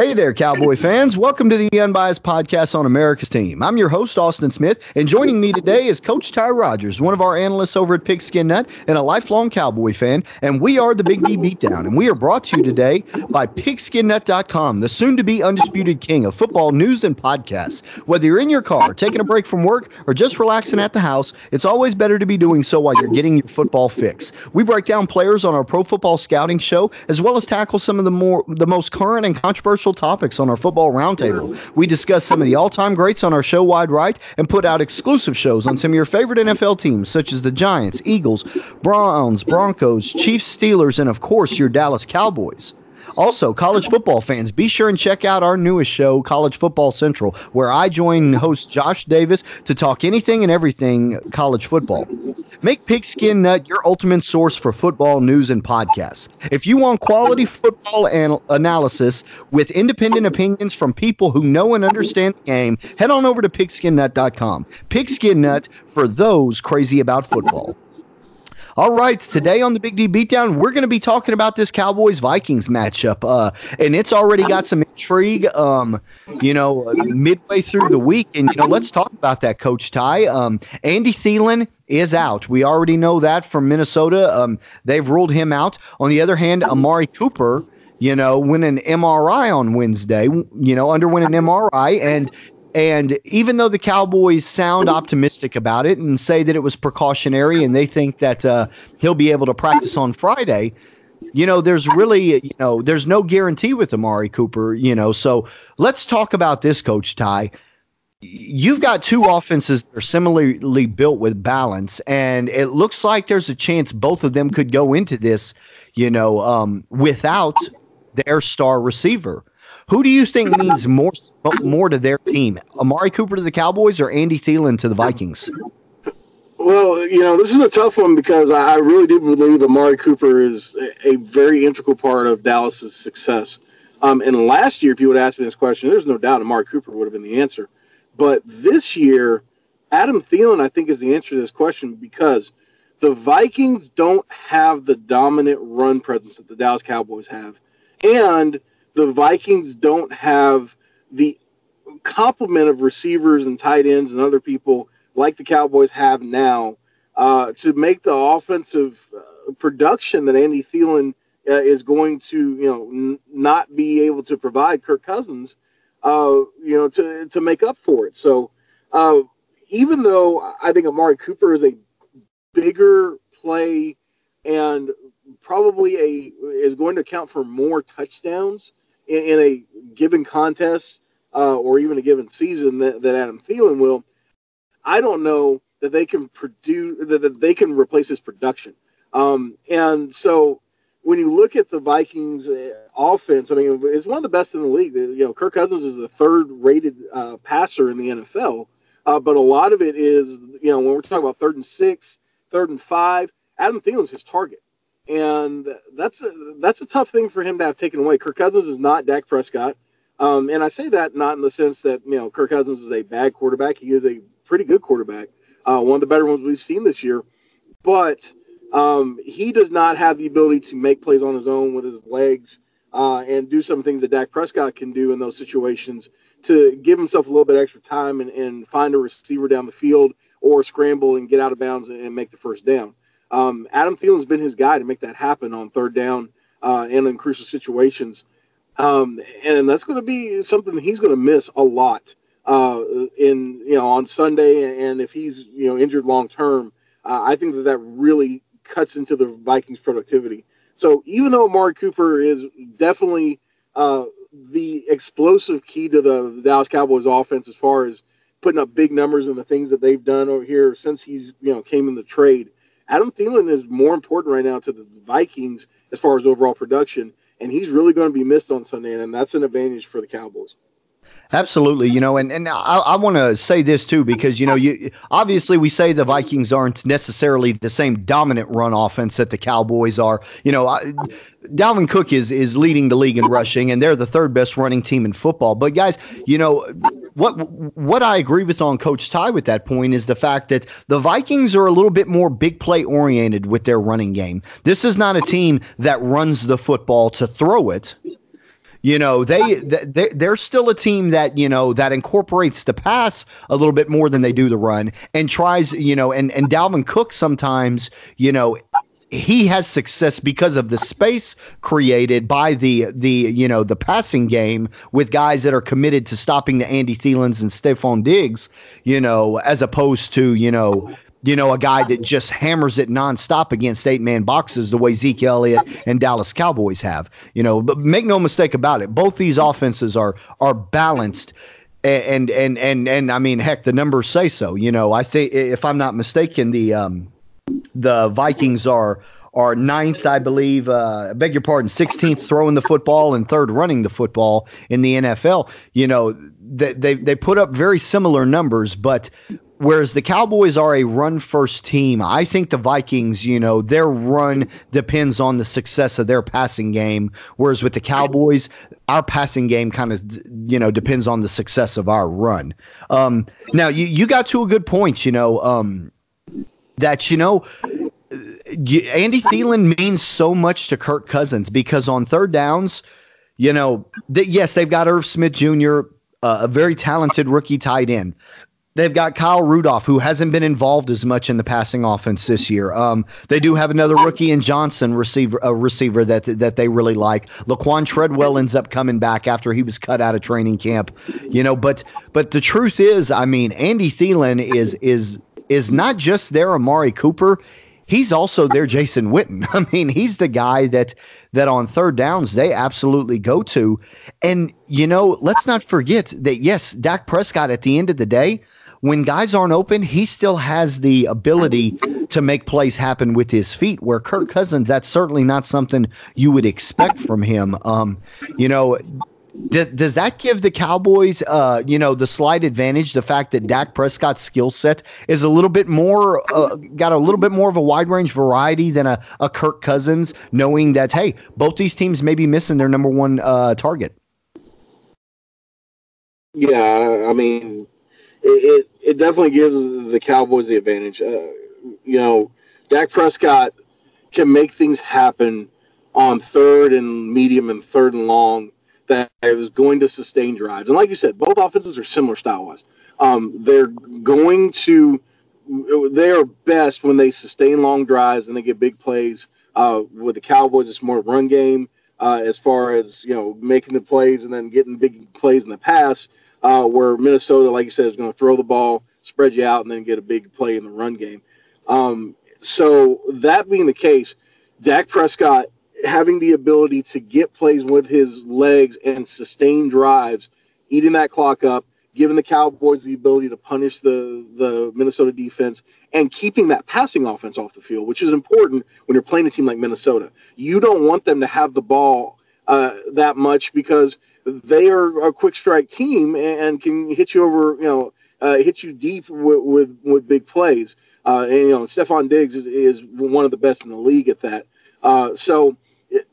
Hey there, Cowboy fans. Welcome to the Unbiased Podcast on America's Team. I'm your host, Austin Smith, and joining me today is Coach Ty Rogers, one of our analysts over at Pigskin Nut and a lifelong Cowboy fan. And we are the Big D Beatdown. And we are brought to you today by pigskinnut.com, the soon to be undisputed king of football news and podcasts. Whether you're in your car, taking a break from work, or just relaxing at the house, it's always better to be doing so while you're getting your football fix. We break down players on our pro football scouting show, as well as tackle some of the more the most current and controversial topics on our football roundtable. We discuss some of the all time greats on our show Wide Right and put out exclusive shows on some of your favorite NFL teams, such as the Giants, Eagles, Browns, Broncos, Chiefs, Steelers, and of course your Dallas Cowboys. Also, college football fans, be sure and check out our newest show, College Football Central, where I join host Josh Davis to talk anything and everything college football. Make Pigskin Nut your ultimate source for football news and podcasts. If you want quality football anal- analysis with independent opinions from people who know and understand the game, head on over to pigskinnut.com. Pigskin Nut for those crazy about football. All right, today on the Big D Beatdown, we're going to be talking about this Cowboys Vikings matchup, uh, and it's already got some intrigue. Um, you know, uh, midway through the week, and you know, let's talk about that, Coach Ty. Um, Andy Thielen is out. We already know that from Minnesota. Um, they've ruled him out. On the other hand, Amari Cooper you know, went an MRI on Wednesday, you know, underwent an MRI. And and even though the Cowboys sound optimistic about it and say that it was precautionary and they think that uh, he'll be able to practice on Friday, you know, there's really, you know, there's no guarantee with Amari Cooper, you know. So let's talk about this, Coach Ty. You've got two offenses that are similarly built with balance, and it looks like there's a chance both of them could go into this, you know, um, without their star receiver. Who do you think means more more to their team? Amari Cooper to the Cowboys or Andy Thielen to the Vikings? Well, you know, this is a tough one because I really do believe Amari Cooper is a very integral part of Dallas's success. Um, and last year, if you would ask me this question, there's no doubt Amari Cooper would have been the answer. But this year, Adam Thielen, I think, is the answer to this question because the Vikings don't have the dominant run presence that the Dallas Cowboys have. And the Vikings don't have the complement of receivers and tight ends and other people like the Cowboys have now uh, to make the offensive uh, production that Andy Thielen uh, is going to, you know, n- not be able to provide Kirk Cousins, uh, you know, to to make up for it. So uh, even though I think Amari Cooper is a bigger play and probably a is going to account for more touchdowns in, in a given contest uh, or even a given season that, that Adam Thielen will, I don't know that they can produce that, that they can replace his production. Um, and so when you look at the Vikings uh, offense, I mean, it's one of the best in the league. You know, Kirk Cousins is the third rated uh, passer in the NFL, uh, but a lot of it is, you know, when we're talking about third and six, third and five, Adam Thielen's his target and that's a, that's a tough thing for him to have taken away. Kirk Cousins is not Dak Prescott, um, and I say that not in the sense that you know Kirk Cousins is a bad quarterback. He is a pretty good quarterback, uh, one of the better ones we've seen this year, but um, he does not have the ability to make plays on his own with his legs uh, and do some things that Dak Prescott can do in those situations to give himself a little bit extra time and, and find a receiver down the field or scramble and get out of bounds and make the first down. Um, Adam Thielen's been his guy to make that happen on third down uh, and in crucial situations. Um, and that's going to be something he's going to miss a lot uh, in you know on Sunday. And if he's you know injured long term, uh, I think that that really cuts into the Vikings' productivity. So even though Amari Cooper is definitely uh, the explosive key to the Dallas Cowboys offense as far as putting up big numbers and the things that they've done over here since he's you know came in the trade. Adam Thielen is more important right now to the Vikings as far as overall production, and he's really going to be missed on Sunday, and that's an advantage for the Cowboys. Absolutely, you know, and and I, I want to say this too because you know you obviously we say the Vikings aren't necessarily the same dominant run offense that the Cowboys are. You know, I, Dalvin Cook is is leading the league in rushing, and they're the third best running team in football. But guys, you know what what I agree with on Coach Ty with that point is the fact that the Vikings are a little bit more big play oriented with their running game. This is not a team that runs the football to throw it you know they they they're still a team that you know that incorporates the pass a little bit more than they do the run and tries you know and and Dalvin Cook sometimes you know he has success because of the space created by the the you know the passing game with guys that are committed to stopping the Andy Thielens and Stefon Diggs, you know, as opposed to you know you know, a guy that just hammers it nonstop against eight man boxes the way Zeke Elliott and Dallas Cowboys have. You know, but make no mistake about it, both these offenses are are balanced. And and and and I mean, heck, the numbers say so. You know, I think if I'm not mistaken, the um, the Vikings are are ninth, I believe. Uh, beg your pardon, 16th throwing the football and third running the football in the NFL. You know, they they, they put up very similar numbers, but whereas the Cowboys are a run first team, I think the Vikings, you know, their run depends on the success of their passing game. Whereas with the Cowboys, our passing game kind of, you know, depends on the success of our run. Um, now, you, you got to a good point, you know, um, that, you know, Andy Thielen means so much to Kirk Cousins because on third downs, you know, th- yes, they've got Irv Smith Jr., uh, a very talented rookie tight end. They've got Kyle Rudolph, who hasn't been involved as much in the passing offense this year. Um, they do have another rookie in Johnson receiver, a receiver that that they really like. Laquan Treadwell ends up coming back after he was cut out of training camp, you know. But but the truth is, I mean, Andy Thielen is is is not just their Amari Cooper. He's also their Jason Witten. I mean, he's the guy that that on third downs they absolutely go to. And you know, let's not forget that yes, Dak Prescott at the end of the day when guys aren't open, he still has the ability to make plays happen with his feet. Where Kirk Cousins, that's certainly not something you would expect from him. Um, you know, does, does that give the Cowboys, uh, you know, the slight advantage? The fact that Dak Prescott's skill set is a little bit more, uh, got a little bit more of a wide range variety than a, a Kirk Cousins, knowing that hey, both these teams may be missing their number one uh, target. Yeah, I mean, it, it, definitely gives the Cowboys the advantage. Uh, you know, Dak Prescott can make things happen on third and medium and third and long that is going to sustain drives. And like you said, both offenses are similar style wise. Um, they're going to they are best when they sustain long drives and they get big plays. Uh, with the Cowboys, it's more run game uh, as far as you know making the plays and then getting big plays in the pass uh, where Minnesota, like you said, is going to throw the ball, spread you out, and then get a big play in the run game. Um, so that being the case, Dak Prescott having the ability to get plays with his legs and sustain drives, eating that clock up, giving the Cowboys the ability to punish the the Minnesota defense and keeping that passing offense off the field, which is important when you're playing a team like Minnesota. You don't want them to have the ball uh, that much because – they are a quick strike team and can hit you over, you know, uh, hit you deep with, with, with big plays. Uh, and, you know, Stefon Diggs is, is one of the best in the league at that. Uh, so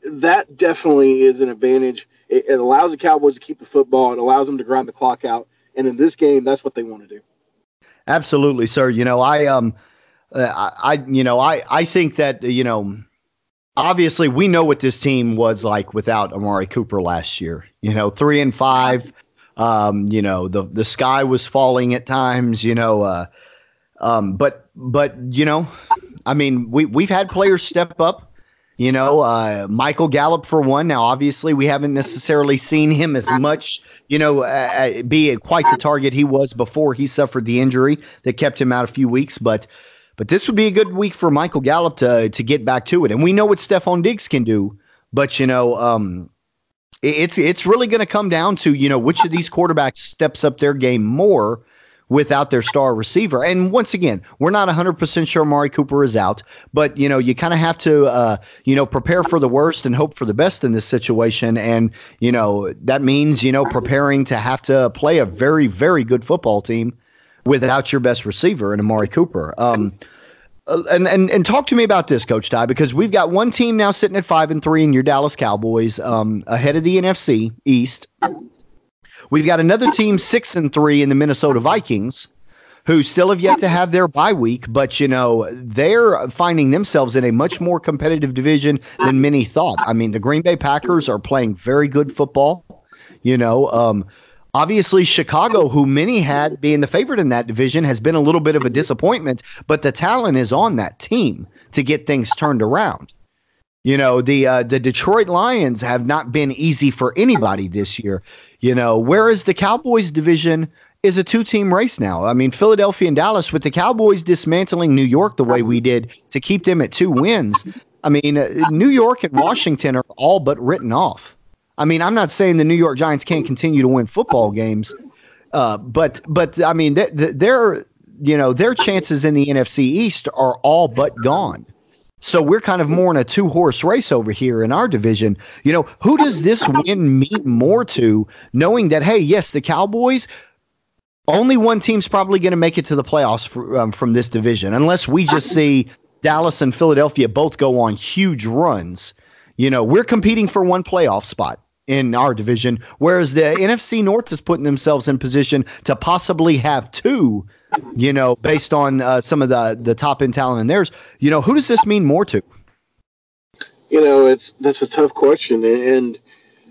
that definitely is an advantage. It, it, allows the Cowboys to keep the football. It allows them to grind the clock out. And in this game, that's what they want to do. Absolutely, sir. You know, I um, uh, I, I you know, I I think that you know obviously we know what this team was like without Amari Cooper last year. You know, three and five. Um, you know, the the sky was falling at times. You know, uh, um, but but you know, I mean, we we've had players step up. You know, uh, Michael Gallup for one. Now, obviously, we haven't necessarily seen him as much. You know, uh, be quite the target he was before he suffered the injury that kept him out a few weeks, but. But this would be a good week for Michael Gallup to to get back to it. And we know what Stefon Diggs can do, but you know, um, it's it's really going to come down to you know which of these quarterbacks steps up their game more without their star receiver. And once again, we're not 100% sure Mari Cooper is out, but you know, you kind of have to uh, you know, prepare for the worst and hope for the best in this situation and you know, that means, you know, preparing to have to play a very very good football team without your best receiver in Amari Cooper. Um, uh, and, and and talk to me about this, Coach Ty, because we've got one team now sitting at five and three, and your Dallas Cowboys um, ahead of the NFC East. We've got another team six and three in the Minnesota Vikings. who still have yet to have their bye week, but you know, they're finding themselves in a much more competitive division than many thought. I mean, the Green Bay Packers are playing very good football. You know, um, obviously Chicago, who many had being the favorite in that division, has been a little bit of a disappointment, but the talent is on that team to get things turned around. You know, the uh, the Detroit Lions have not been easy for anybody this year. You know, whereas the Cowboys division is a two team race now. I mean, Philadelphia and Dallas, with the Cowboys dismantling New York the way we did to keep them at two wins. I mean, uh, New York and Washington are all but written off. I mean, I'm not saying the New York Giants can't continue to win football games, uh, but but I mean, th- th- their you know their chances in the NFC East are all but gone. So we're kind of more in a two horse race over here in our division. You know, who does this win mean more to, knowing that, hey, yes, the Cowboys, only one team's probably going to make it to the playoffs for, um, from this division, unless we just see Dallas and Philadelphia both go on huge runs. You know, we're competing for one playoff spot in our division, whereas the NFC North is putting themselves in position to possibly have two you know, based on uh, some of the the top end talent in theirs. You know, who does this mean more to? You know, it's that's a tough question, and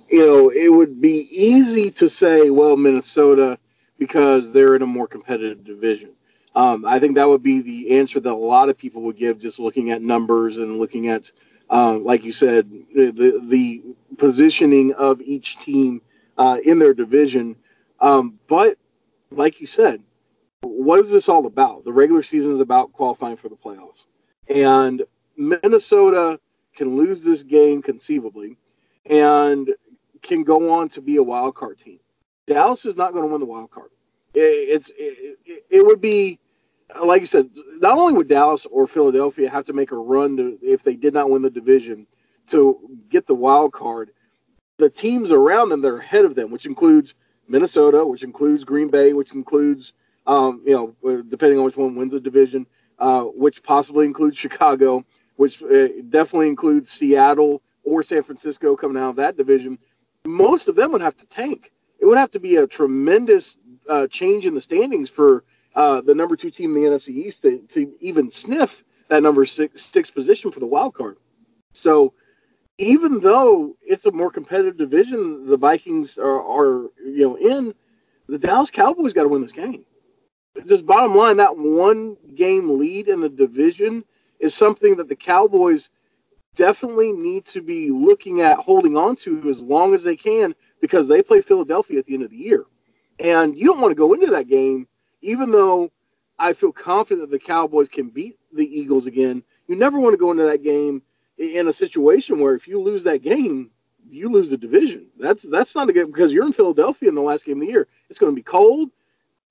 you know, it would be easy to say, well, Minnesota, because they're in a more competitive division. Um, I think that would be the answer that a lot of people would give, just looking at numbers and looking at, um, like you said, the, the, the positioning of each team uh, in their division. Um, but like you said, what is this all about? The regular season is about qualifying for the playoffs. And Minnesota can lose this game conceivably and can go on to be a wild card team. Dallas is not going to win the wild card. It, it's it, it would be like you said. Not only would Dallas or Philadelphia have to make a run to, if they did not win the division to get the wild card, the teams around them that are ahead of them, which includes Minnesota, which includes Green Bay, which includes um, you know, depending on which one wins the division, uh, which possibly includes Chicago, which uh, definitely includes Seattle or San Francisco coming out of that division. Most of them would have to tank. It would have to be a tremendous uh, change in the standings for uh, the number two team in the NFC East to, to even sniff that number six, six position for the wild card. So even though it's a more competitive division, the Vikings are, are you know in the Dallas Cowboys got to win this game just bottom line, that one game lead in the division is something that the Cowboys definitely need to be looking at holding on to as long as they can because they play Philadelphia at the end of the year. And you don't want to go into that game, even though I feel confident that the Cowboys can beat the Eagles again. You never want to go into that game in a situation where if you lose that game, you lose the division. That's that's not a good because you're in Philadelphia in the last game of the year. It's going to be cold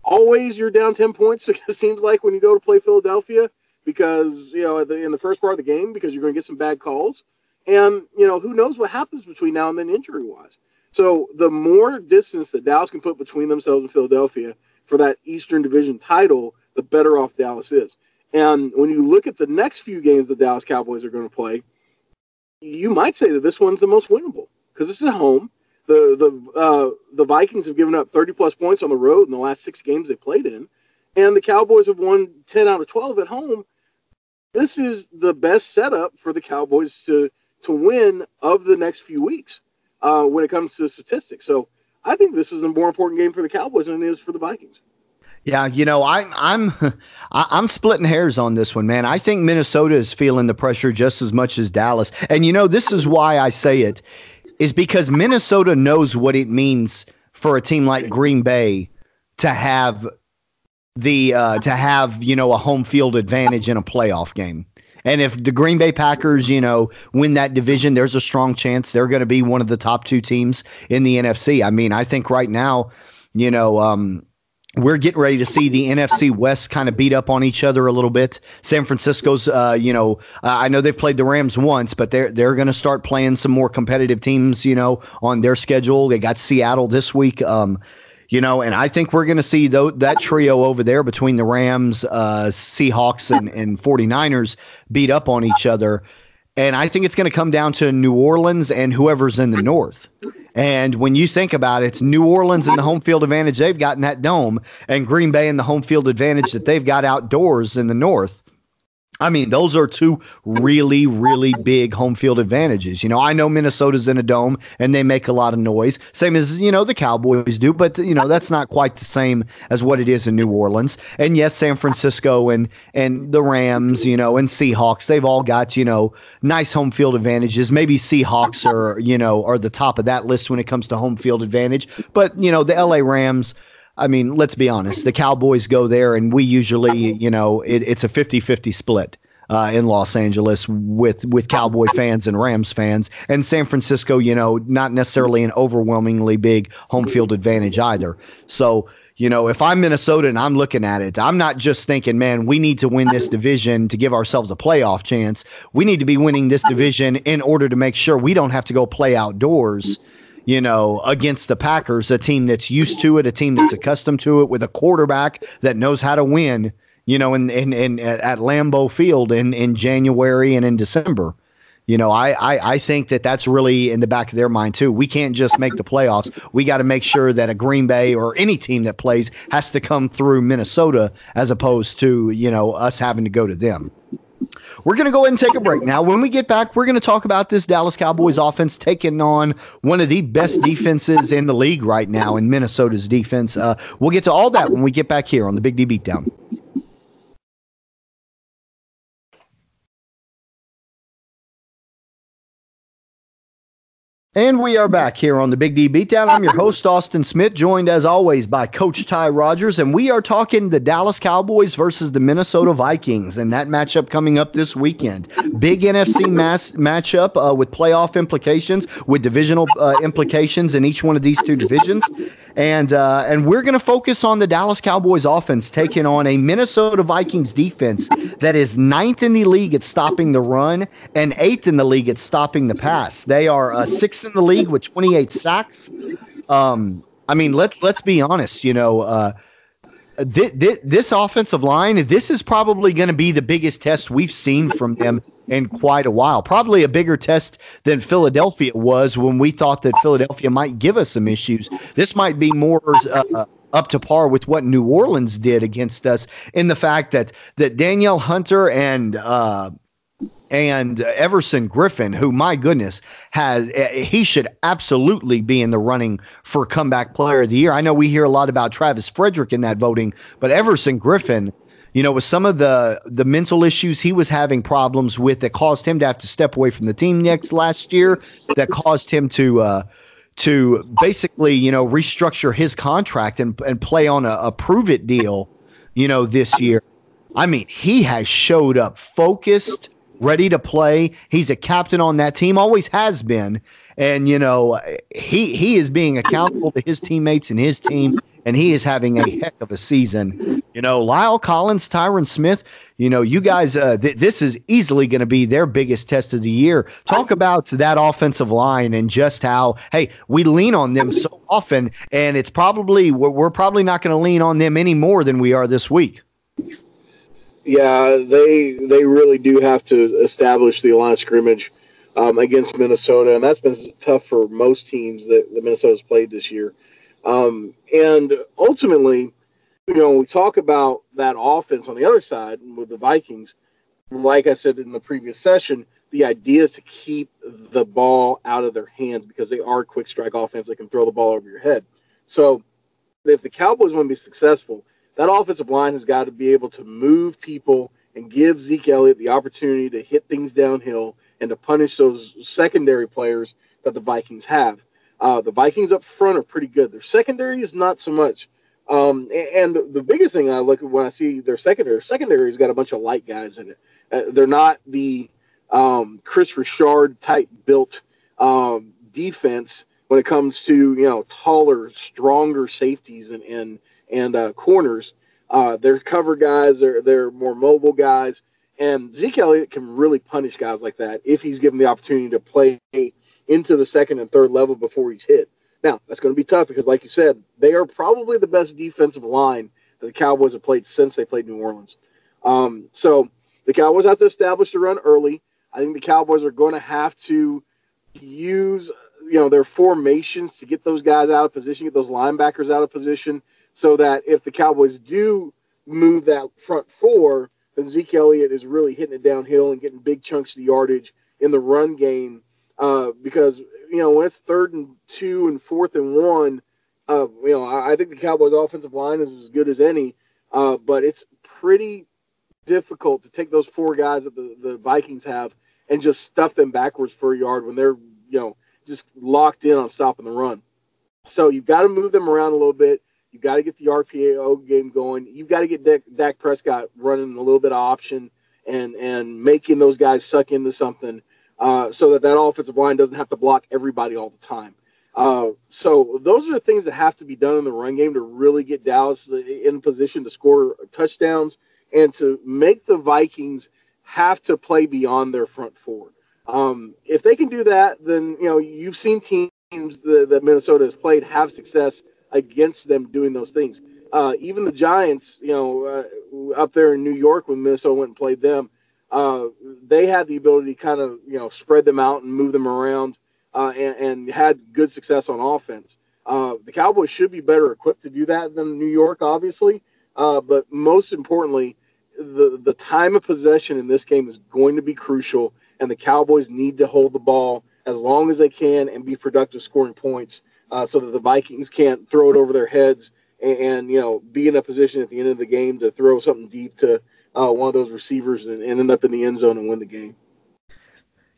always you're down 10 points, it seems like, when you go to play Philadelphia because, you know, in the first part of the game because you're going to get some bad calls. And, you know, who knows what happens between now and then injury wise. So the more distance that Dallas can put between themselves and Philadelphia for that Eastern Division title, the better off Dallas is. And when you look at the next few games the Dallas Cowboys are going to play, you might say that this one's the most winnable because this is home the the uh, the Vikings have given up 30 plus points on the road in the last six games they played in, and the Cowboys have won 10 out of 12 at home. This is the best setup for the Cowboys to to win of the next few weeks uh, when it comes to statistics. So I think this is a more important game for the Cowboys than it is for the Vikings. Yeah, you know, I, I'm I'm splitting hairs on this one, man. I think Minnesota is feeling the pressure just as much as Dallas, and you know, this is why I say it is because Minnesota knows what it means for a team like Green Bay to have the uh, to have you know a home field advantage in a playoff game. And if the Green Bay Packers, you know, win that division, there's a strong chance they're going to be one of the top two teams in the NFC. I mean, I think right now, you know, um, we're getting ready to see the NFC West kind of beat up on each other a little bit. San Francisco's, uh, you know, uh, I know they've played the Rams once, but they're they're going to start playing some more competitive teams, you know, on their schedule. They got Seattle this week, um, you know, and I think we're going to see th- that trio over there between the Rams, uh, Seahawks, and, and 49ers beat up on each other. And I think it's going to come down to New Orleans and whoever's in the North. And when you think about it, New Orleans and the home field advantage they've got in that dome, and Green Bay and the home field advantage that they've got outdoors in the north. I mean, those are two really, really big home field advantages. You know, I know Minnesota's in a dome and they make a lot of noise, same as, you know, the Cowboys do, but, you know, that's not quite the same as what it is in New Orleans. And yes, San Francisco and, and the Rams, you know, and Seahawks, they've all got, you know, nice home field advantages. Maybe Seahawks are, you know, are the top of that list when it comes to home field advantage. But, you know, the LA Rams, I mean, let's be honest. The Cowboys go there, and we usually, you know, it, it's a 50 50 split. Uh, in Los Angeles with with Cowboy fans and Rams fans, and San Francisco, you know, not necessarily an overwhelmingly big home field advantage either. So, you know, if I'm Minnesota and I'm looking at it, I'm not just thinking, man, we need to win this division to give ourselves a playoff chance. We need to be winning this division in order to make sure we don't have to go play outdoors you know, against the Packers, a team that's used to it, a team that's accustomed to it, with a quarterback that knows how to win, you know, in, in, in at Lambeau Field in, in January and in December. You know, I, I, I think that that's really in the back of their mind too. We can't just make the playoffs. We got to make sure that a Green Bay or any team that plays has to come through Minnesota as opposed to, you know, us having to go to them. We're going to go ahead and take a break now. When we get back, we're going to talk about this Dallas Cowboys offense taking on one of the best defenses in the league right now in Minnesota's defense. Uh, we'll get to all that when we get back here on the Big D Beatdown. And we are back here on the Big D Beatdown. I'm your host, Austin Smith, joined as always by Coach Ty Rogers, and we are talking the Dallas Cowboys versus the Minnesota Vikings, and that matchup coming up this weekend. Big NFC mass matchup uh, with playoff implications, with divisional uh, implications in each one of these two divisions, and uh, and we're going to focus on the Dallas Cowboys offense taking on a Minnesota Vikings defense that is ninth in the league at stopping the run and eighth in the league at stopping the pass. They are uh, sixth in the league with 28 sacks. Um, I mean, let's let's be honest. You know, uh, th- th- this offensive line, this is probably going to be the biggest test we've seen from them in quite a while. Probably a bigger test than Philadelphia was when we thought that Philadelphia might give us some issues. This might be more. Uh, up to par with what New Orleans did against us in the fact that that Danielle Hunter and uh, and Everson Griffen, who my goodness has he should absolutely be in the running for comeback player of the year. I know we hear a lot about Travis Frederick in that voting, but Everson Griffen, you know, with some of the the mental issues he was having problems with that caused him to have to step away from the team next last year, that caused him to uh, to basically you know restructure his contract and and play on a, a prove it deal, you know, this year. I mean, he has showed up focused ready to play. He's a captain on that team, always has been. And you know, he he is being accountable to his teammates and his team, and he is having a heck of a season. You know, La'el Collins, Tyron Smith. You know, you guys, uh, th- this is easily going to be their biggest test of the year. Talk about that offensive line and just how hey we lean on them so often, and it's probably we're, we're probably not going to lean on them any more than we are this week. Yeah, they they really do have to establish the line of scrimmage um, against Minnesota, and that's been tough for most teams that, that Minnesota's played this year. Um, and ultimately, you know, we talk about that offense on the other side with the Vikings. Like I said in the previous session, the idea is to keep the ball out of their hands because they are a quick strike offense. They can throw the ball over your head. So if the Cowboys want to be successful, that offensive line has got to be able to move people and give Zeke Elliott the opportunity to hit things downhill and to punish those secondary players that the Vikings have. Uh, the Vikings up front are pretty good. Their secondary is not so much. Um, and the biggest thing I look at when I see their secondary, secondary's got a bunch of light guys in it. Uh, they're not the um, Kris Richard type built um, defense when it comes to you know taller, stronger safeties and and and uh, corners. Uh, they're cover guys. They're they're more mobile guys, and Zeke Elliott can really punish guys like that if he's given the opportunity to play into the second and third level before he's hit. Now that's going to be tough because, like you said, they are probably the best defensive line that the Cowboys have played since they played New Orleans. Um, so the Cowboys have to establish the run early. I think the Cowboys are going to have to use, you know, their formations to get those guys out of position, get those linebackers out of position, so that if the Cowboys do move that front four, then Zeke Elliott is really hitting it downhill and getting big chunks of yardage in the run game. Uh, because you know when it's third and two and fourth and one, uh, you know I, I think the Cowboys' offensive line is as good as any, uh, but it's pretty difficult to take those four guys that the, the Vikings have and just stuff them backwards for a yard when they're you know just locked in on stopping the run. So you've got to move them around a little bit. You've got to get the RPO game going. You've got to get Dak, Dak Prescott running a little bit of option and and making those guys suck into something uh, so that that offensive line doesn't have to block everybody all the time. Uh, so those are the things that have to be done in the run game to really get Dallas in position to score touchdowns and to make the Vikings have to play beyond their front four. Um, if they can do that, then you know you've seen teams that, that Minnesota has played have success against them doing those things. Uh, even the Giants, you know, uh, up there in New York when Minnesota went and played them, uh, they had the ability to kind of you know spread them out and move them around, uh, and, and, had good success on offense. Uh, the Cowboys should be better equipped to do that than New York, obviously, uh, but most importantly, the the time of possession in this game is going to be crucial, and the Cowboys need to hold the ball as long as they can and be productive scoring points, uh, so that the Vikings can't throw it over their heads and, and you know be in a position at the end of the game to throw something deep to uh, one of those receivers and, and end up in the end zone and win the game.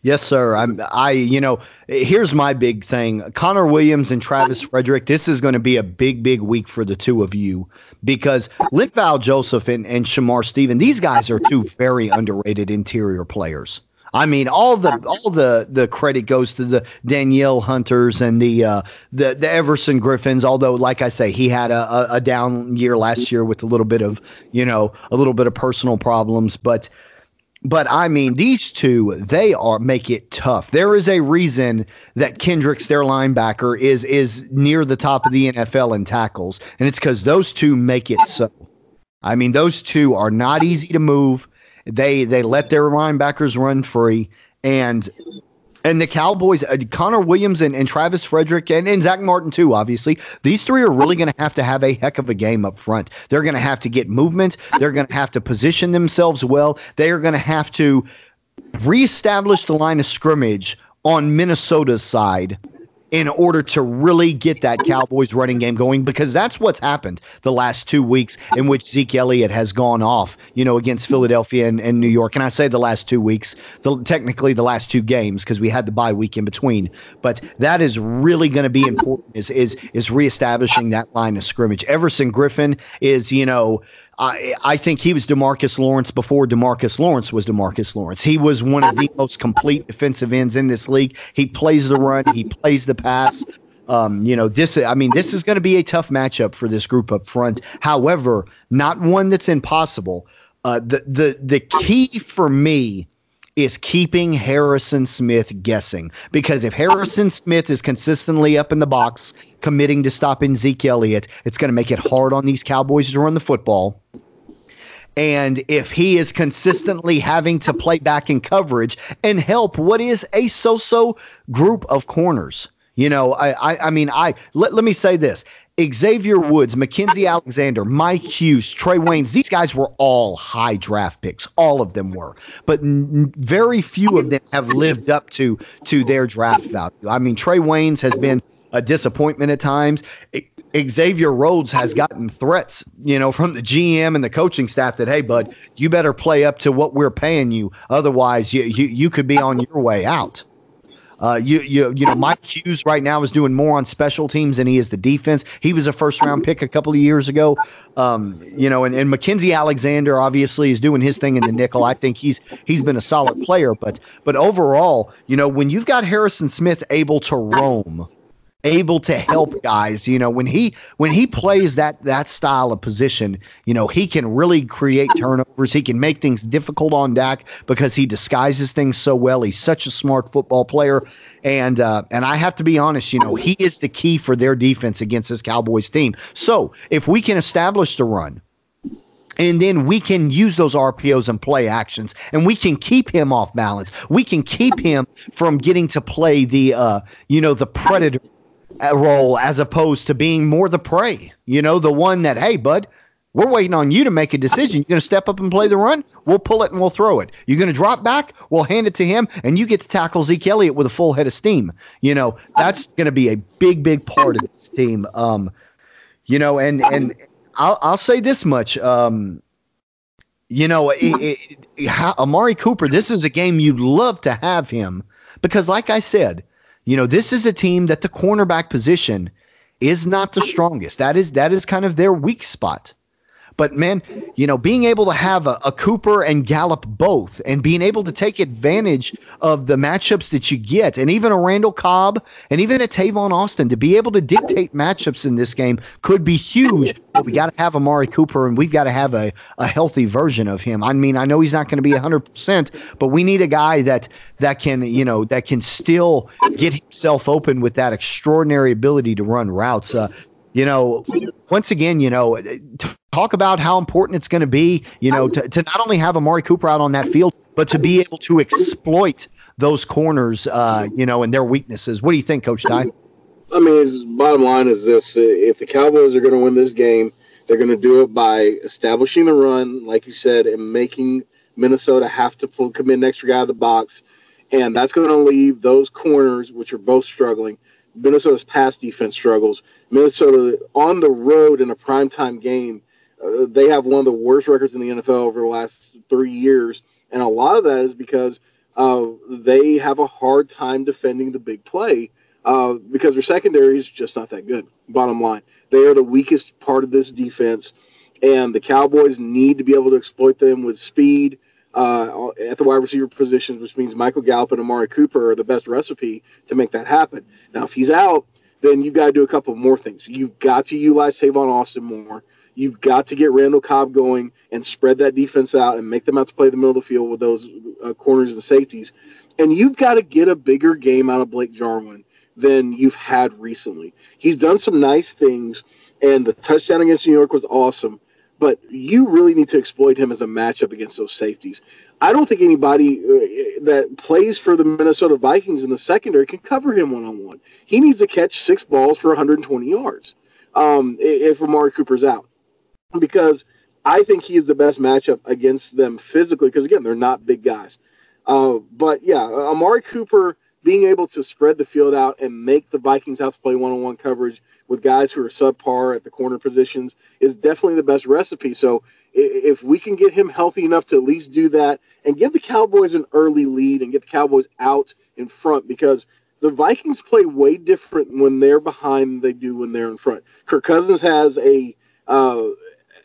Yes, sir. I'm. I. You know, here's my big thing: Connor Williams and Travis Frederick. This is going to be a big, big week for the two of you because Linval Joseph and, and Shamar Stephen. These guys are two very underrated interior players. I mean, all the all the the credit goes to the Danielle Hunters and the uh, the the Everson Griffens. Although, like I say, he had a, a down year last year with a little bit of you know a little bit of personal problems, but. But I mean, these two, they are make it tough. There is a reason that Kendricks, their linebacker, is is near the top of the NFL in tackles, and it's because those two make it so. I mean, those two are not easy to move. They they let their linebackers run free, and and the Cowboys, uh, Connor Williams and, and Travis Frederick and, and Zack Martin, too, obviously, these three are really going to have to have a heck of a game up front. They're going to have to get movement. They're going to have to position themselves well. They are going to have to reestablish the line of scrimmage on Minnesota's side in order to really get that Cowboys running game going because that's what's happened the last two weeks in which Zeke Elliott has gone off, you know, against Philadelphia and, and New York. And I say the last two weeks, the, technically the last two games because we had the bye week in between. But that is really going to be important is, is, is reestablishing that line of scrimmage. Everson Griffen is, you know, I, I think he was Demarcus Lawrence before Demarcus Lawrence was Demarcus Lawrence. He was one of the most complete defensive ends in this league. He plays the run, he plays the pass. Um, you know, this I mean, this is going to be a tough matchup for this group up front. However, not one that's impossible. Uh, the the the key for me is keeping Harrison Smith guessing. Because if Harrison Smith is consistently up in the box, committing to stopping Zeke Elliott, it's going to make it hard on these Cowboys to run the football. And if he is consistently having to play back in coverage and help what is a so so group of corners, you know, I, I, I mean, I let, let me say this: Xavier Woods, Mackensie Alexander, Mike Hughes, Trae Waynes, these guys were all high draft picks. All of them were. But n- very few of them have lived up to to their draft value. I mean, Trae Waynes has been a disappointment at times. Xavier Rhodes has gotten threats, you know, from the GM and the coaching staff that, hey, bud, you better play up to what we're paying you. Otherwise, you, you, you could be on your way out. Uh, you you you know Mike Hughes right now is doing more on special teams than he is the defense. He was a first round pick a couple of years ago. Um, you know, and, and Mackensie Alexander obviously is doing his thing in the nickel. I think he's he's been a solid player, but but overall, you know, when you've got Harrison Smith able to roam able to help guys. You know, when he when he plays that that style of position, you know, he can really create turnovers. He can make things difficult on Dak because he disguises things so well. He's such a smart football player, and uh, and I have to be honest, you know, he is the key for their defense against this Cowboys team. So if we can establish the run and then we can use those RPOs and play actions, and we can keep him off balance. We can keep him from getting to play the, uh, you know, the predator role as opposed to being more the prey. You know, the one that, hey, bud, we're waiting on you to make a decision. You're going to step up and play the run. We'll pull it and we'll throw it. You're going to drop back. We'll hand it to him, and you get to tackle Zeke Elliott with a full head of steam. You know, that's going to be a big, big part of this team. Um, you know, and and I'll I'll say this much. Um, you know, it, it, how, Amari Cooper. This is a game you'd love to have him because, like I said, you know, this is a team that the cornerback position is not the strongest. That is that is kind of their weak spot. But man, you know, being able to have a, a, Cooper and Gallup both and being able to take advantage of the matchups that you get, and even a Randall Cobb and even a Tavon Austin to be able to dictate matchups in this game could be huge. But we got to have Amari Cooper and we've got to have a, a healthy version of him. I mean, I know he's not going to be 100%, but we need a guy that that can, you know, that can still get himself open with that extraordinary ability to run routes. Uh, you know, once again, you know, talk about how important it's going to be, you know, to, to not only have Amari Cooper out on that field, but to be able to exploit those corners, uh, you know, and their weaknesses. What do you think, Coach Ty? I mean, bottom line is this: if the Cowboys are going to win this game, they're going to do it by establishing the run, like you said, and making Minnesota have to pull, in extra guy out of the box, and that's going to leave those corners, which are both struggling. Minnesota's pass defense struggles. Minnesota on the road in a primetime game uh, they have one of the worst records in the NFL over the last three years, and a lot of that is because uh, they have a hard time defending the big play uh, because their secondary is just not that good. Bottom line, they are the weakest part of this defense, and the Cowboys need to be able to exploit them with speed. Uh, at the wide receiver positions, which means Michael Gallup and Amari Cooper are the best recipe to make that happen. Now, if he's out, then you've got to do a couple more things. You've got to utilize Tavon Austin more. You've got to get Randall Cobb going and spread that defense out and make them out to play the middle of the field with those uh, corners and safeties. And you've got to get a bigger game out of Blake Jarwin than you've had recently. He's done some nice things, and the touchdown against New York was awesome. But you really need to exploit him as a matchup against those safeties. I don't think anybody uh, that plays for the Minnesota Vikings in the secondary can cover him one on one. He needs to catch six balls for 120 yards um, if Amari Cooper's out because I think he is the best matchup against them physically. Because again, they're not big guys. Uh, but yeah, Amari Cooper being able to spread the field out and make the Vikings have to play one-on-one coverage with guys who are subpar at the corner positions is definitely the best recipe. So if we can get him healthy enough to at least do that and give the Cowboys an early lead and get the Cowboys out in front because the Vikings play way different when they're behind than they do when they're in front. Kirk Cousins has a uh,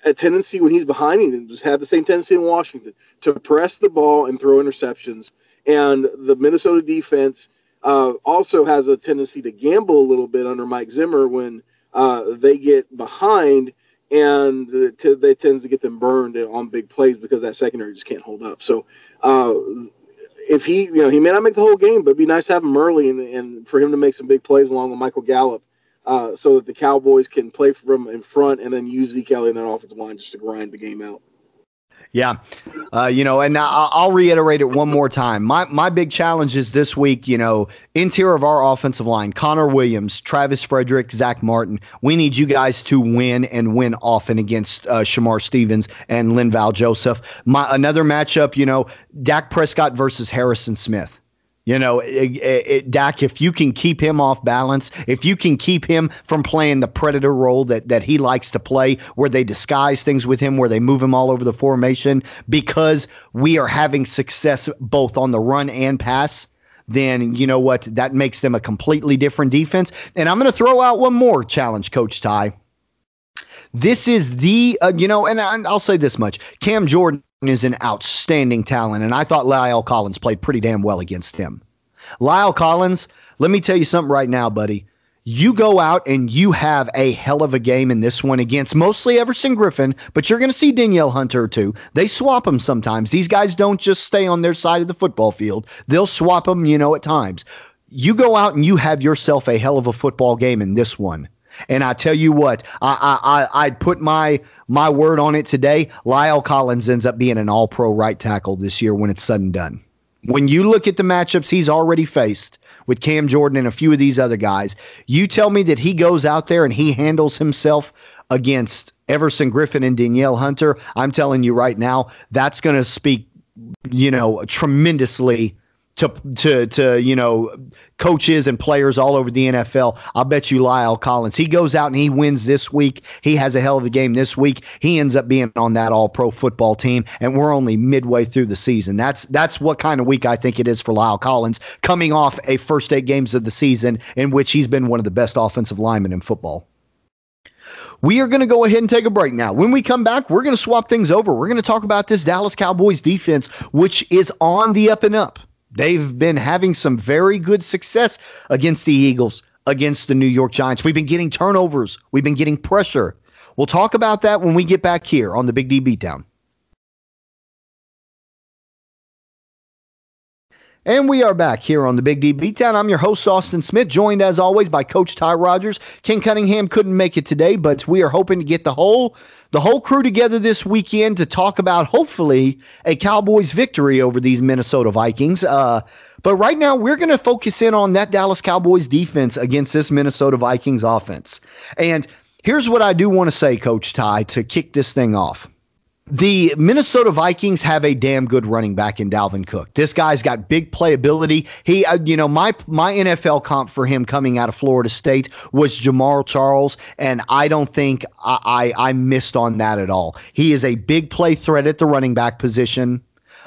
a tendency when he's behind him, just have the same tendency in Washington to press the ball and throw interceptions. And the Minnesota defense uh, also has a tendency to gamble a little bit under Mike Zimmer when uh, they get behind, and t- they tend to get them burned on big plays because that secondary just can't hold up. So. Uh, if he, you know, he may not make the whole game, but it'd be nice to have him early and, and for him to make some big plays along with Michael Gallup uh, so that the Cowboys can play from in front and then use Zeke Elliott in that offensive line just to grind the game out. Yeah, uh, you know, and I'll, reiterate it one more time. My my big challenge is this week. You know, interior of our offensive line: Connor Williams, Travis Frederick, Zack Martin. We need you guys to win and win often against uh, Shamar Stevens and Linval Joseph. My another matchup. You know, Dak Prescott versus Harrison Smith. You know, it, it, Dak, if you can keep him off balance, if you can keep him from playing the predator role that, that he likes to play, where they disguise things with him, where they move him all over the formation, because we are having success both on the run and pass, then you know what? That makes them a completely different defense. And I'm going to throw out one more challenge, Coach Ty. This is the, uh, you know, and I'll say this much Cam Jordan is an outstanding talent, and I thought La'el Collins played pretty damn well against him. La'el Collins, let me tell you something right now, buddy. You go out and you have a hell of a game in this one against mostly Everson Griffen, but you're going to see Danielle Hunter too. They swap them sometimes. These guys don't just stay on their side of the football field, they'll swap them, you know, at times. You go out and you have yourself a hell of a football game in this one. And I tell you what, I, I, I'd put my my word on it today. La'el Collins ends up being an all pro right tackle this year when it's and done. When you look at the matchups he's already faced with Cam Jordan and a few of these other guys, you tell me that he goes out there and he handles himself against Everson Griffen and Danielle Hunter. I'm telling you right now, that's going to speak, you know, tremendously to to to you know coaches and players all over the NFL. I'll bet you La'el Collins. He goes out and he wins this week. He has a hell of a game this week. He ends up being on that all pro football team and we're only midway through the season. That's that's what kind of week I think it is for La'el Collins coming off a first 8 games of the season in which he's been one of the best offensive linemen in football. We are going to go ahead and take a break now. When we come back, we're going to swap things over. We're going to talk about this Dallas Cowboys defense which is on the up and up. They've been having some very good success against the Eagles, against the New York Giants. We've been getting turnovers, we've been getting pressure. We'll talk about that when we get back here on the Big D Beatdown. And we are back here on the Big D Beatdown. I'm your host, Austin Smith, joined as always by Coach Ty Rogers. Ken Cunningham couldn't make it today, but we are hoping to get the whole the whole crew together this weekend to talk about hopefully a Cowboys victory over these Minnesota Vikings. Uh, but right now, we're going to focus in on that Dallas Cowboys defense against this Minnesota Vikings offense. And here's what I do want to say, Coach Ty, to kick this thing off. The Minnesota Vikings have a damn good running back in Dalvin Cook. This guy's got big playability. He, uh, you know, my my NFL comp for him coming out of Florida State was Jamaal Charles, and I don't think I, I I missed on that at all. He is a big play threat at the running back position.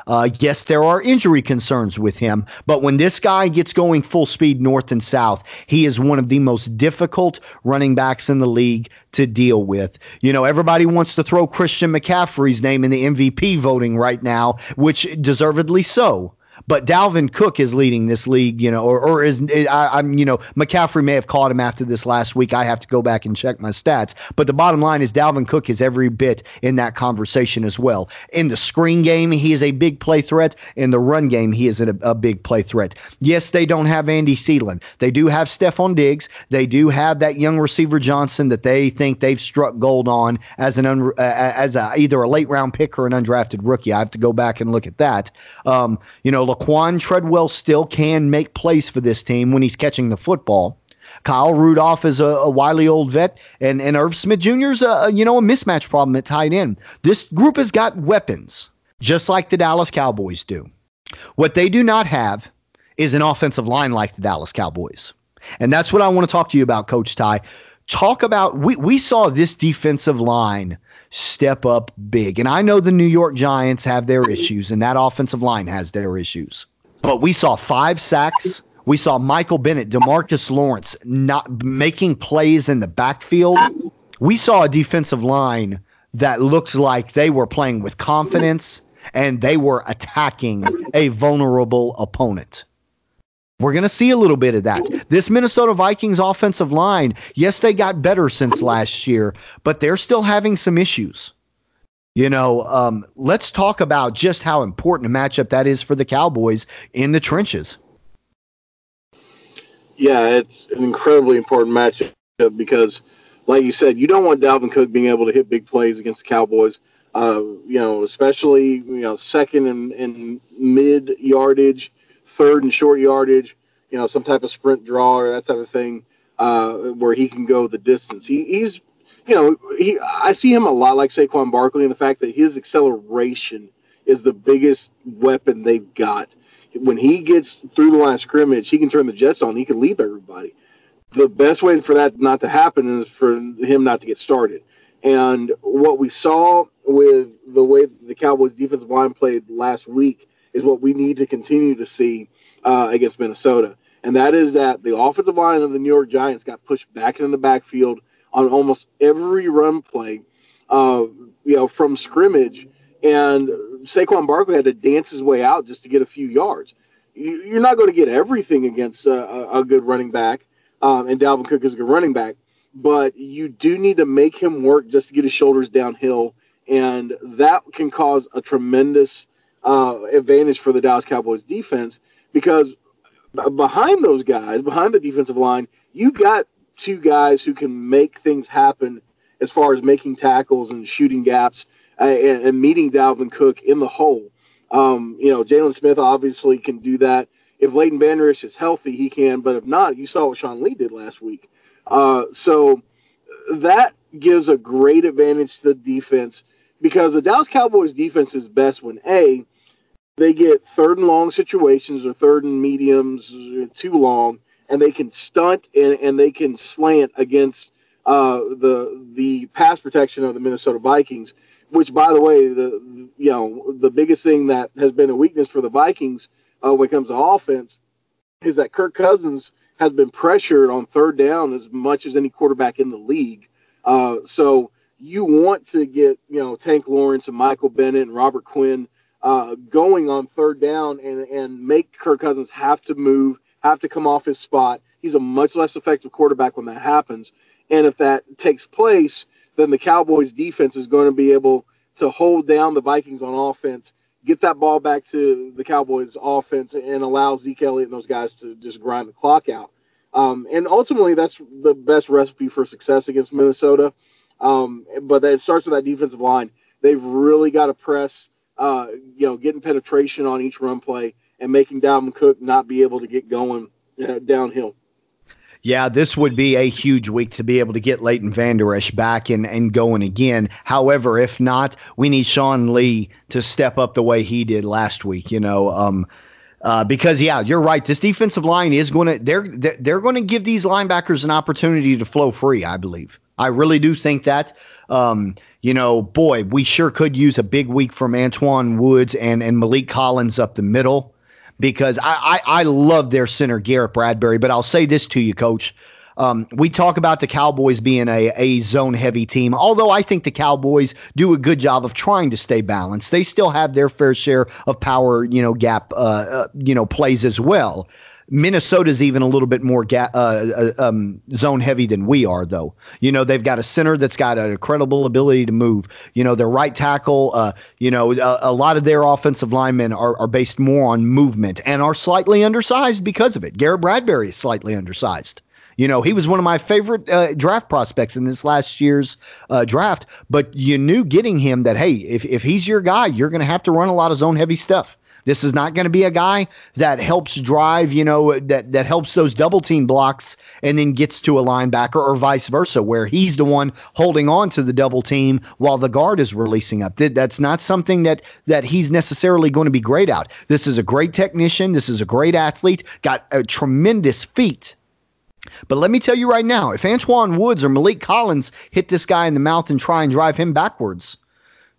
Uh, yes, there are injury concerns with him, but when this guy gets going full speed north and south, he is one of the most difficult running backs in the league to deal with. You know, everybody wants to throw Christian McCaffrey's name in the MVP voting right now, which deservedly so. But Dalvin Cook is leading this league, you know, or, or is I, am you know, McCaffrey may have caught him after this last week. I have to go back and check my stats. But the bottom line is Dalvin Cook is every bit in that conversation as well. In the screen game, he is a big play threat. In the run game, he is a, a big play threat. Yes, they don't have Adam Thielen. They do have Stefon Diggs. They do have that young receiver Johnson that they think they've struck gold on as an un, uh, as a, either a late round pick or an undrafted rookie. I have to go back and look at that. Um, you know, Laquan Treadwell still can make plays for this team when he's catching the football. Kyle Rudolph is a, a wily old vet, and, and Irv Smith Jr. is a, you know a mismatch problem at tight end. This group has got weapons, just like the Dallas Cowboys do. What they do not have is an offensive line like the Dallas Cowboys. And that's what I want to talk to you about, Coach Ty. Talk about we, we saw this defensive line step up big. And I know the New York Giants have their issues, and that offensive line has their issues. But we saw five sacks. We saw Michael Bennett, Demarcus Lawrence not making plays in the backfield. We saw a defensive line that looked like they were playing with confidence and they were attacking a vulnerable opponent. We're going to see a little bit of that. This Minnesota Vikings offensive line, yes, they got better since last year, but they're still having some issues. You know, um, let's talk about just how important a matchup that is for the Cowboys in the trenches. Yeah, it's an incredibly important matchup because, like you said, you don't want Dalvin Cook being able to hit big plays against the Cowboys. Uh, you know, especially you know second and, and mid yardage third and short yardage, you know, some type of sprint draw or that type of thing, uh, where he can go the distance. He, he's, you know, he, I see him a lot like Saquon Barkley in the fact that his acceleration is the biggest weapon they've got. When he gets through the line of scrimmage, he can turn the jets on. He can leap everybody. The best way for that not to happen is for him not to get started. And what we saw with the way the Cowboys defensive line played last week is what we need to continue to see uh, against Minnesota. And that is that the offensive line of the New York Giants got pushed back in the backfield on almost every run play, uh, you know, from scrimmage. And Saquon Barkley had to dance his way out just to get a few yards. You're not going to get everything against a, a good running back, um, and Dalvin Cook is a good running back, but you do need to make him work just to get his shoulders downhill, and that can cause a tremendous – uh, advantage for the Dallas Cowboys defense because behind those guys, behind the defensive line, you got two guys who can make things happen as far as making tackles and shooting gaps uh, and, and, meeting Dalvin Cook in the hole. Um, you know, Jaylon Smith obviously can do that. If Leighton Vander Esch is healthy, he can. But if not, you saw what Sean Lee did last week. Uh, so that gives a great advantage to the defense because the Dallas Cowboys defense is best when A, they get third and long situations or third and mediums too long, and they can stunt and, and they can slant against uh, the the pass protection of the Minnesota Vikings. Which, by the way, the you know the biggest thing that has been a weakness for the Vikings uh, when it comes to offense is that Kirk Cousins has been pressured on third down as much as any quarterback in the league. Uh, so you want to get you know Tank Lawrence and Michael Bennett and Robert Quinn uh, going on third down and and make Kirk Cousins have to move, have to come off his spot. He's a much less effective quarterback when that happens. And if that takes place, then the Cowboys defense is going to be able to hold down the Vikings on offense, get that ball back to the Cowboys offense and allow Zeke Elliott and those guys to just grind the clock out. Um, and ultimately, that's the best recipe for success against Minnesota. Um, but it starts with that defensive line. They've really got to press, uh, you know, getting penetration on each run play and making Dalvin Cook not be able to get going uh, downhill. Yeah, this would be a huge week to be able to get Leighton Vander Esch back and, and going again. However, if not, we need Sean Lee to step up the way he did last week. You know, um, uh, because yeah, you're right. This defensive line is going to they're they're going to give these linebackers an opportunity to flow free. I believe. I really do think that. Um, you know, boy, we sure could use a big week from Antwaun Woods and and Maliek Collins up the middle because I, I, I love their center Garrett Bradbury. But I'll say this to you, Coach. Um, we talk about the Cowboys being a, a zone heavy team, although I think the Cowboys do a good job of trying to stay balanced. They still have their fair share of power, you know, gap, uh, uh, you know, plays as well. Minnesota's even a little bit more ga- uh, uh, um, zone heavy than we are, though. You know, they've got a center that's got an incredible ability to move. You know, their right tackle, uh, you know, a, a, lot of their offensive linemen are, are based more on movement and are slightly undersized because of it. Garrett Bradbury is slightly undersized. You know, he was one of my favorite uh, draft prospects in this last year's uh, draft. But you knew getting him that, hey, if, if he's your guy, you're going to have to run a lot of zone heavy stuff. This is not going to be a guy that helps drive, you know, that that helps those double team blocks and then gets to a linebacker or vice versa, where he's the one holding on to the double team while the guard is releasing up. That's not something that that he's necessarily going to be great at. This is a great technician. This is a great athlete. Got a tremendous feet. But let me tell you right now, if Antwaun Woods or Maliek Collins hit this guy in the mouth and try and drive him backwards,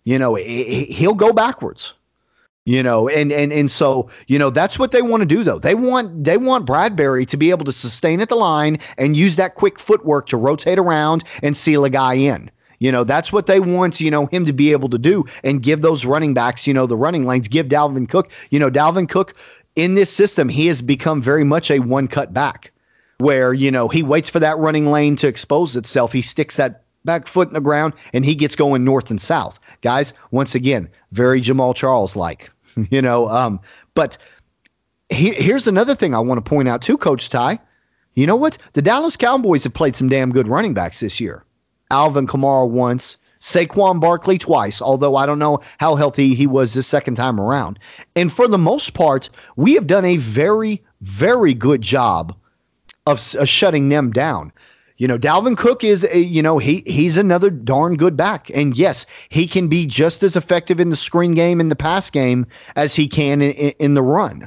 you know, he'll go backwards you know and and and so you know that's what they want to do though. They want they want bradbury to be able to sustain at the line and use that quick footwork to rotate around and seal a guy in. You know that's what they want you know him to be able to do and give those running backs you know the running lanes give dalvin cook you know dalvin cook in this system he has become very much a one cut back where you know he waits for that running lane to expose itself. He sticks that back foot in the ground and he gets going north and south. Guys once again very Jamaal charles like you know. Um, but he, here's another thing I want to point out too, Coach Ty. You know what? The Dallas Cowboys have played some damn good running backs this year. Alvin Kamara once, Saquon Barkley twice, although I don't know how healthy he was this second time around. And for the most part, we have done a very, very good job of shutting them down you know, Dalvin Cook is a, you know, he he's another darn good back. And yes, he can be just as effective in the screen game in the pass game as he can in, in the run.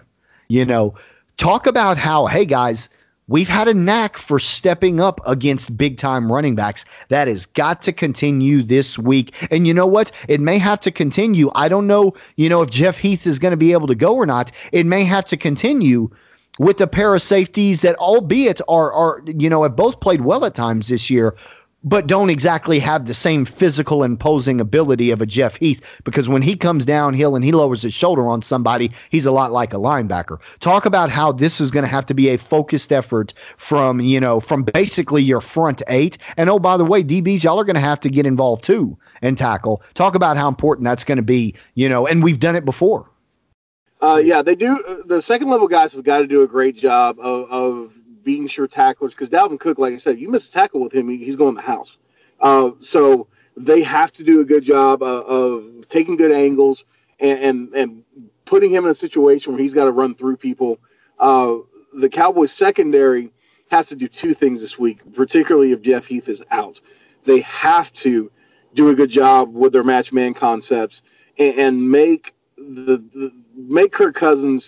You know, talk about how, hey guys, we've had a knack for stepping up against big time running backs. That has got to continue this week. And you know what? It may have to continue. I don't know, you know, if Jeff Heath is going to be able to go or not. It may have to continue with a pair of safeties that, albeit are are you know have both played well at times this year, but don't exactly have the same physical imposing ability of a Jeff Heath because when he comes downhill and he lowers his shoulder on somebody, he's a lot like a linebacker. Talk about how this is going to have to be a focused effort from, you know, from basically your front eight. And oh, by the way, DBs, y'all are going to have to get involved too and tackle. Talk about how important that's going to be, you know, and we've done it before. Uh, yeah, they do. The second level guys have got to do a great job of, of being sure tacklers because Dalvin Cook, like I said, you miss a tackle with him, he's going to the house. Uh, so they have to do a good job of, of taking good angles and, and, and putting him in a situation where he's got to run through people. Uh, the Cowboys secondary has to do two things this week, particularly if Jeff Heath is out. They have to do a good job with their match man concepts and, and make the, the make Kirk Cousins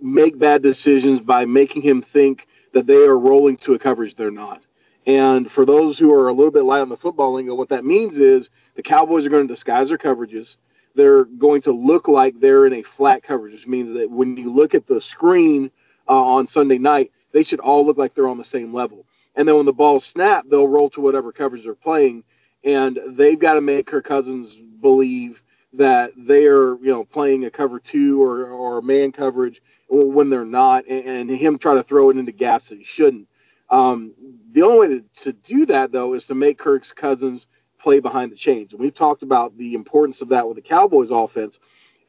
make bad decisions by making him think that they are rolling to a coverage they're not. And for those who are a little bit light on the football lingo, what that means is the Cowboys are going to disguise their coverages. They're going to look like they're in a flat coverage, which means that when you look at the screen uh, on Sunday night, they should all look like they're on the same level. And then when the ball snap, they'll roll to whatever coverage they're playing, and they've got to make Kirk Cousins believe that they're you know playing a cover two or or man coverage when they're not, and, and him try to throw it into gaps that he shouldn't. Um, the only way to, to do that though is to make Kirk's Cousins play behind the chains. And we've talked about the importance of that with the Cowboys offense.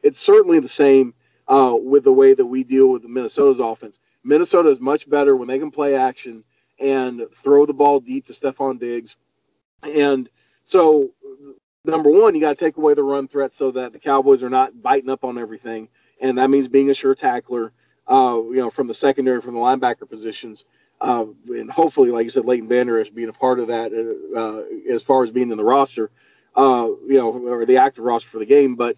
It's certainly the same uh, with the way that we deal with the Minnesota's offense. Minnesota is much better when they can play action and throw the ball deep to Stefon Diggs. And so, number one, you got to take away the run threat so that the Cowboys are not biting up on everything. And that means being a sure tackler, uh, you know, from the secondary, from the linebacker positions. Uh, and hopefully, like you said, Leighton Vander Esch being a part of that uh, uh, as far as being in the roster, uh, you know, or the active roster for the game. But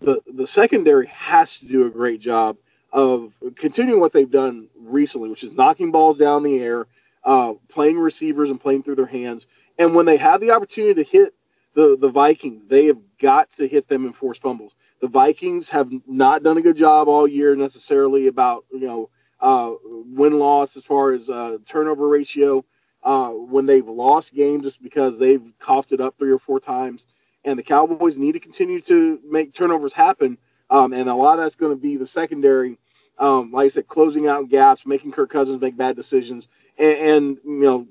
the the secondary has to do a great job of continuing what they've done recently, which is knocking balls down the air, uh, playing receivers and playing through their hands. And when they have the opportunity to hit the, the Vikings, they have got to hit them and force fumbles. The Vikings have not done a good job all year necessarily about, you know, uh, win loss as far as uh, turnover ratio. Uh, when they've lost games, it's because they've coughed it up three or four times. And the Cowboys need to continue to make turnovers happen um, and a lot of that's going to be the secondary, um, like I said, closing out gaps, making Kirk Cousins make bad decisions, and, and you know,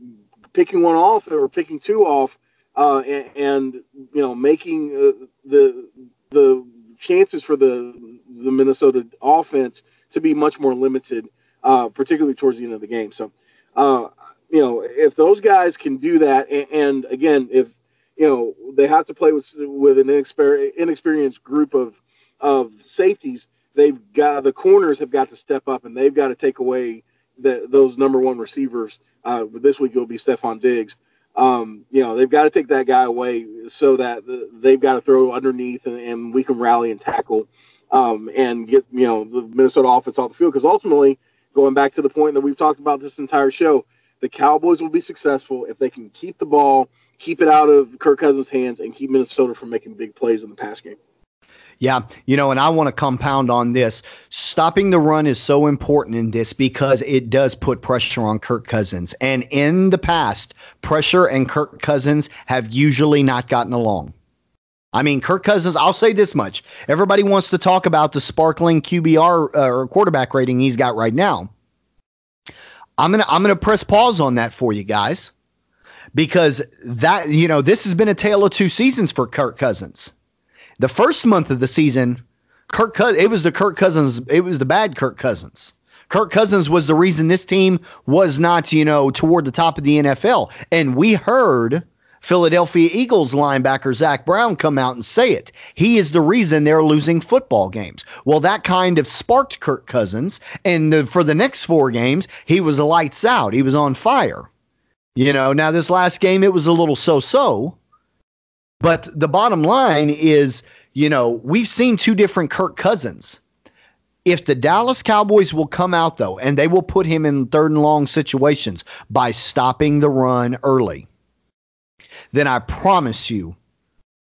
picking one off or picking two off, uh, and, and, you know, making uh, the the chances for the the Minnesota offense to be much more limited, uh, particularly towards the end of the game. So, uh, you know, if those guys can do that, and, and again, if you know they have to play with with an inexperienced group of of safeties, they've got the corners have got to step up and they've got to take away the, those number one receivers. Uh, this week it'll be Stefon Diggs. Um, you know, they've got to take that guy away so that they've got to throw underneath and, and we can rally and tackle um, and get, you know, the Minnesota offense off the field. Because ultimately, going back to the point that we've talked about this entire show, the Cowboys will be successful if they can keep the ball, keep it out of Kirk Cousins' hands, and keep Minnesota from making big plays in the pass game. Yeah, you know, and I want to compound on this. Stopping the run is so important in this because it does put pressure on Kirk Cousins. And in the past, pressure and Kirk Cousins have usually not gotten along. I mean, Kirk Cousins, I'll say this much. Everybody wants to talk about the sparkling QBR uh, or quarterback rating he's got right now. I'm going to I'm going to press pause on that for you guys because that, you know, this has been a tale of two seasons for Kirk Cousins. The first month of the season, Kirk Cousins, it was the Kirk Cousins, it was the bad Kirk Cousins. Kirk Cousins was the reason this team was not, you know, toward the top of the NFL. And we heard Philadelphia Eagles linebacker Zach Brown come out and say it. He is the reason they're losing football games. Well, that kind of sparked Kirk Cousins. And the, for the next four games, he was lights out. He was on fire. You know, now this last game, it was a little so so. But the bottom line is, you know, we've seen two different Kirk Cousins. If the Dallas Cowboys will come out, though, and they will put him in third and long situations by stopping the run early, then I promise you,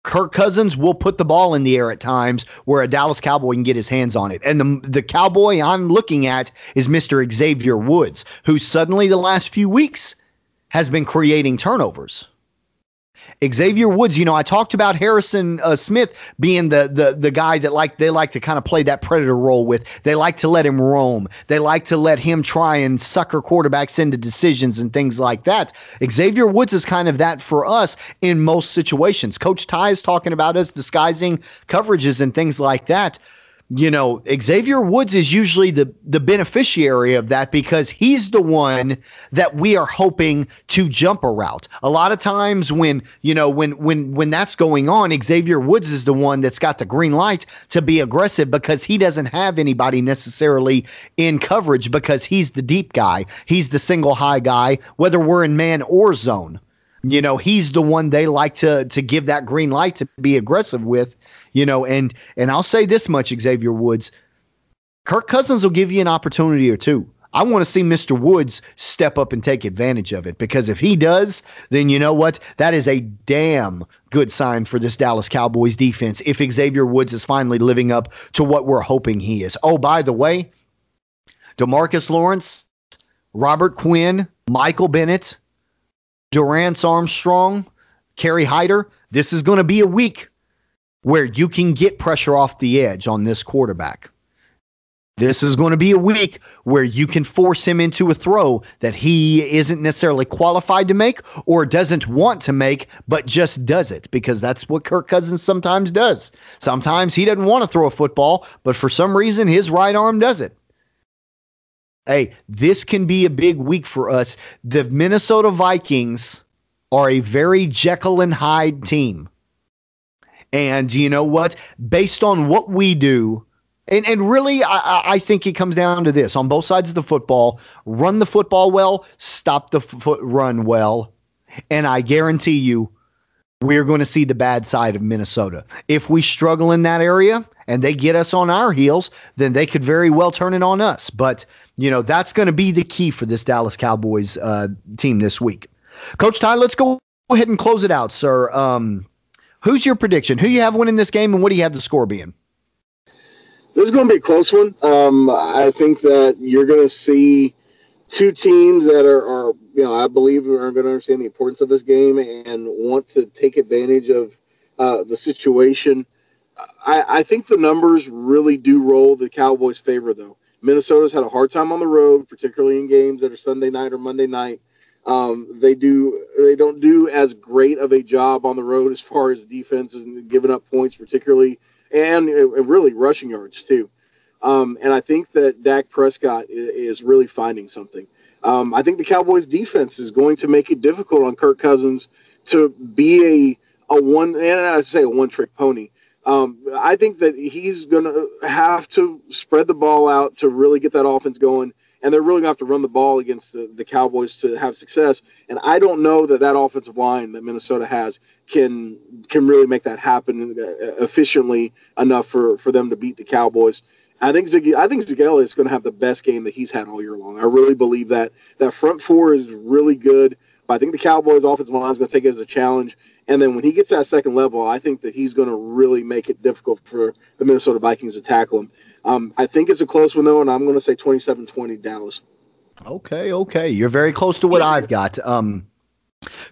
Kirk Cousins will put the ball in the air at times where a Dallas Cowboy can get his hands on it. And the, the Cowboy I'm looking at is Mr. Xavier Woods, who suddenly the last few weeks has been creating turnovers. Xavier Woods, you know, I talked about Harrison uh, Smith being the the the guy that like they like to kind of play that predator role with. They like to let him roam. They like to let him try and sucker quarterbacks into decisions and things like that. Xavier Woods is kind of that for us in most situations. Coach Ty is talking about us disguising coverages and things like that. You know, Xavier Woods is usually the the beneficiary of that because he's the one that we are hoping to jump a route. A lot of times when, you know, when when when that's going on, Xavier Woods is the one that's got the green light to be aggressive because he doesn't have anybody necessarily in coverage because he's the deep guy. He's the single high guy whether we're in man or zone. You know, he's the one they like to to give that green light to be aggressive with you know, and and I'll say this much, Xavier Woods, Kirk Cousins will give you an opportunity or two. I want to see Mr. Woods step up and take advantage of it because if he does, then you know what? That is a damn good sign for this Dallas Cowboys defense if Xavier Woods is finally living up to what we're hoping he is. Oh, by the way, Demarcus Lawrence, Robert Quinn, Michael Bennett, Dorance Armstrong, Kerry Hyder, this is going to be a week where you can get pressure off the edge on this quarterback. This is going to be a week where you can force him into a throw that he isn't necessarily qualified to make or doesn't want to make, but just does it because that's what Kirk Cousins sometimes does. Sometimes he doesn't want to throw a football, but for some reason his right arm does it. Hey, this can be a big week for us. The Minnesota Vikings are a very Jekyll and Hyde team. And you know what? Based on what we do, and, and really, I, I think it comes down to this on both sides of the football run the football well, stop the foot run well. And I guarantee you, we're going to see the bad side of Minnesota. If we struggle in that area and they get us on our heels, then they could very well turn it on us. But, you know, that's going to be the key for this Dallas Cowboys uh, team this week. Coach Ty, let's go ahead and close it out, sir. Um, Who's your prediction? Who you have winning this game, and what do you have the score being? This is going to be a close one. Um, I think that you're going to see two teams that are, are, you know, I believe are going to understand the importance of this game and want to take advantage of uh, the situation. I, I think the numbers really do roll the Cowboys' favor, though. Minnesota's had a hard time on the road, particularly in games that are Sunday night or Monday night. Um, they do they don't do as great of a job on the road as far as defense and giving up points, particularly, and, and really rushing yards too. Um, and I think that Dak Prescott is, really finding something. Um, I think the Cowboys defense is going to make it difficult on Kirk Cousins to be a a one and I say a one trick pony. Um, I think that he's going to have to spread the ball out to really get that offense going and they're really going to have to run the ball against the, the Cowboys to have success. And I don't know that that offensive line that Minnesota has can can really make that happen uh, efficiently enough for, for them to beat the Cowboys. I think Zig, I think Zagela is going to have the best game that he's had all year long. I really believe that that front four is really good, but I think the Cowboys' offensive line is going to take it as a challenge. And then when he gets that second level, I think that he's going to really make it difficult for the Minnesota Vikings to tackle him. Um, I think it's a close one though, and I'm going to say 27-20 Dallas. Okay, okay, you're very close to what I've got. Um,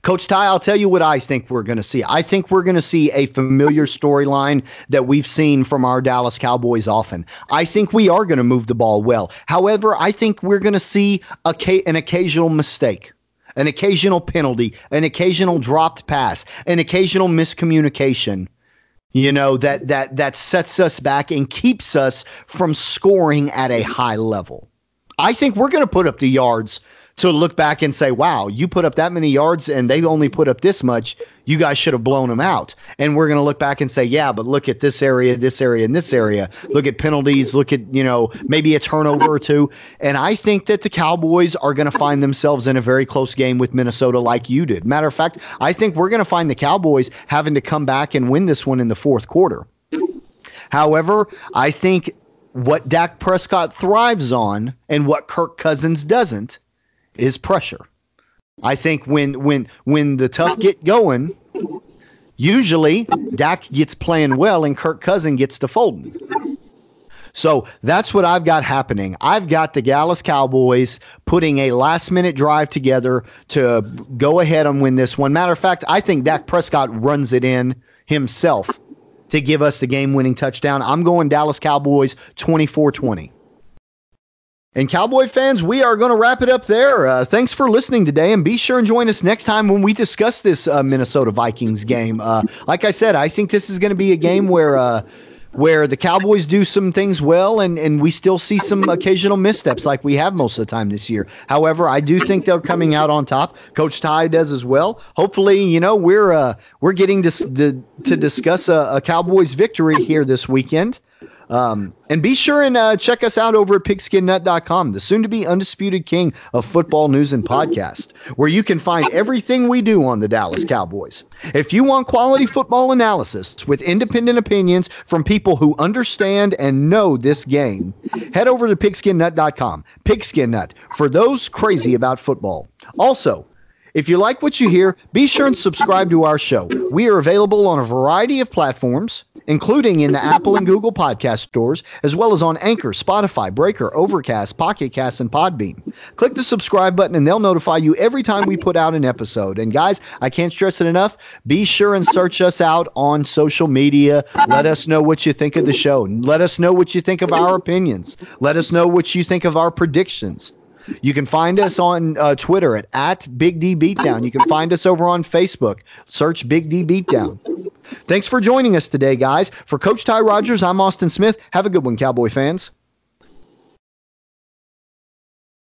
Coach Ty, I'll tell you what I think we're going to see. I think we're going to see a familiar storyline that we've seen from our Dallas Cowboys often. I think we are going to move the ball well. However, I think we're going to see a, an occasional mistake an occasional penalty, an occasional dropped pass, an occasional miscommunication you know that that that sets us back and keeps us from scoring at a high level. I think we're going to put up the yards to look back and say, wow, you put up that many yards and they only put up this much. You guys should have blown them out. And we're going to look back and say, yeah, but look at this area, this area, and this area. Look at penalties. Look at, you know, maybe a turnover or two. And I think that the Cowboys are going to find themselves in a very close game with Minnesota like you did. Matter of fact, I think we're going to find the Cowboys having to come back and win this one in the fourth quarter. However, I think what Dak Prescott thrives on and what Kirk Cousins doesn't is pressure. I think when when when the tough get going, usually Dak gets playing well and Kirk Cousin gets to folding. So that's what I've got happening. I've got the Dallas Cowboys putting a last minute drive together to go ahead and win this one. Matter of fact, I think Dak Prescott runs it in himself to give us the game winning touchdown. I'm going Dallas Cowboys 24 20. And Cowboy fans, we are going to wrap it up there. Uh, thanks for listening today, and be sure and join us next time when we discuss this uh, Minnesota Vikings game. Uh, like I said, I think this is going to be a game where uh, where the Cowboys do some things well and, and we still see some occasional missteps like we have most of the time this year. However, I do think they're coming out on top. Coach Ty does as well. Hopefully, you know, we're uh, we're getting to, to, to discuss a, a Cowboys victory here this weekend. Um, and be sure and uh, check us out over at pigskinnut.com, the soon to be undisputed king of football news and podcast, where you can find everything we do on the Dallas Cowboys. If you want quality football analysis with independent opinions from people who understand and know this game, head over to pigskinnut.com. Pigskin Nut for those crazy about football. Also, if you like what you hear, be sure and subscribe to our show. We are available on a variety of platforms, including in the Apple and Google podcast stores, as well as on Anchor, Spotify, Breaker, Overcast, Pocket Cast, and Podbean. Click the subscribe button and they'll notify you every time we put out an episode. And guys, I can't stress it enough. Be sure and search us out on social media. Let us know what you think of the show. Let us know what you think of our opinions. Let us know what you think of our predictions. You can find us on uh, Twitter at, at Big D Beatdown. You can find us over on Facebook. Search Big D Beatdown. Thanks for joining us today, guys. For Coach Ty Rogers, I'm Austin Smith. Have a good one, Cowboy fans.